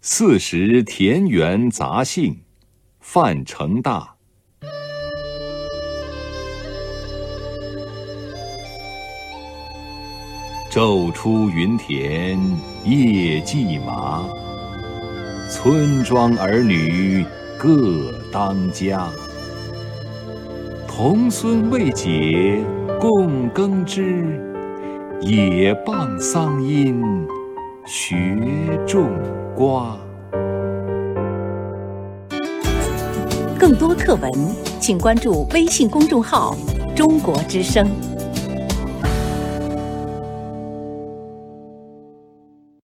四时田园杂兴，范成大。昼出耘田夜绩麻，村庄儿女各当家。童孙未解供耕织，也傍桑阴学种瓜。更多课文，请关注微信公众号“中国之声”。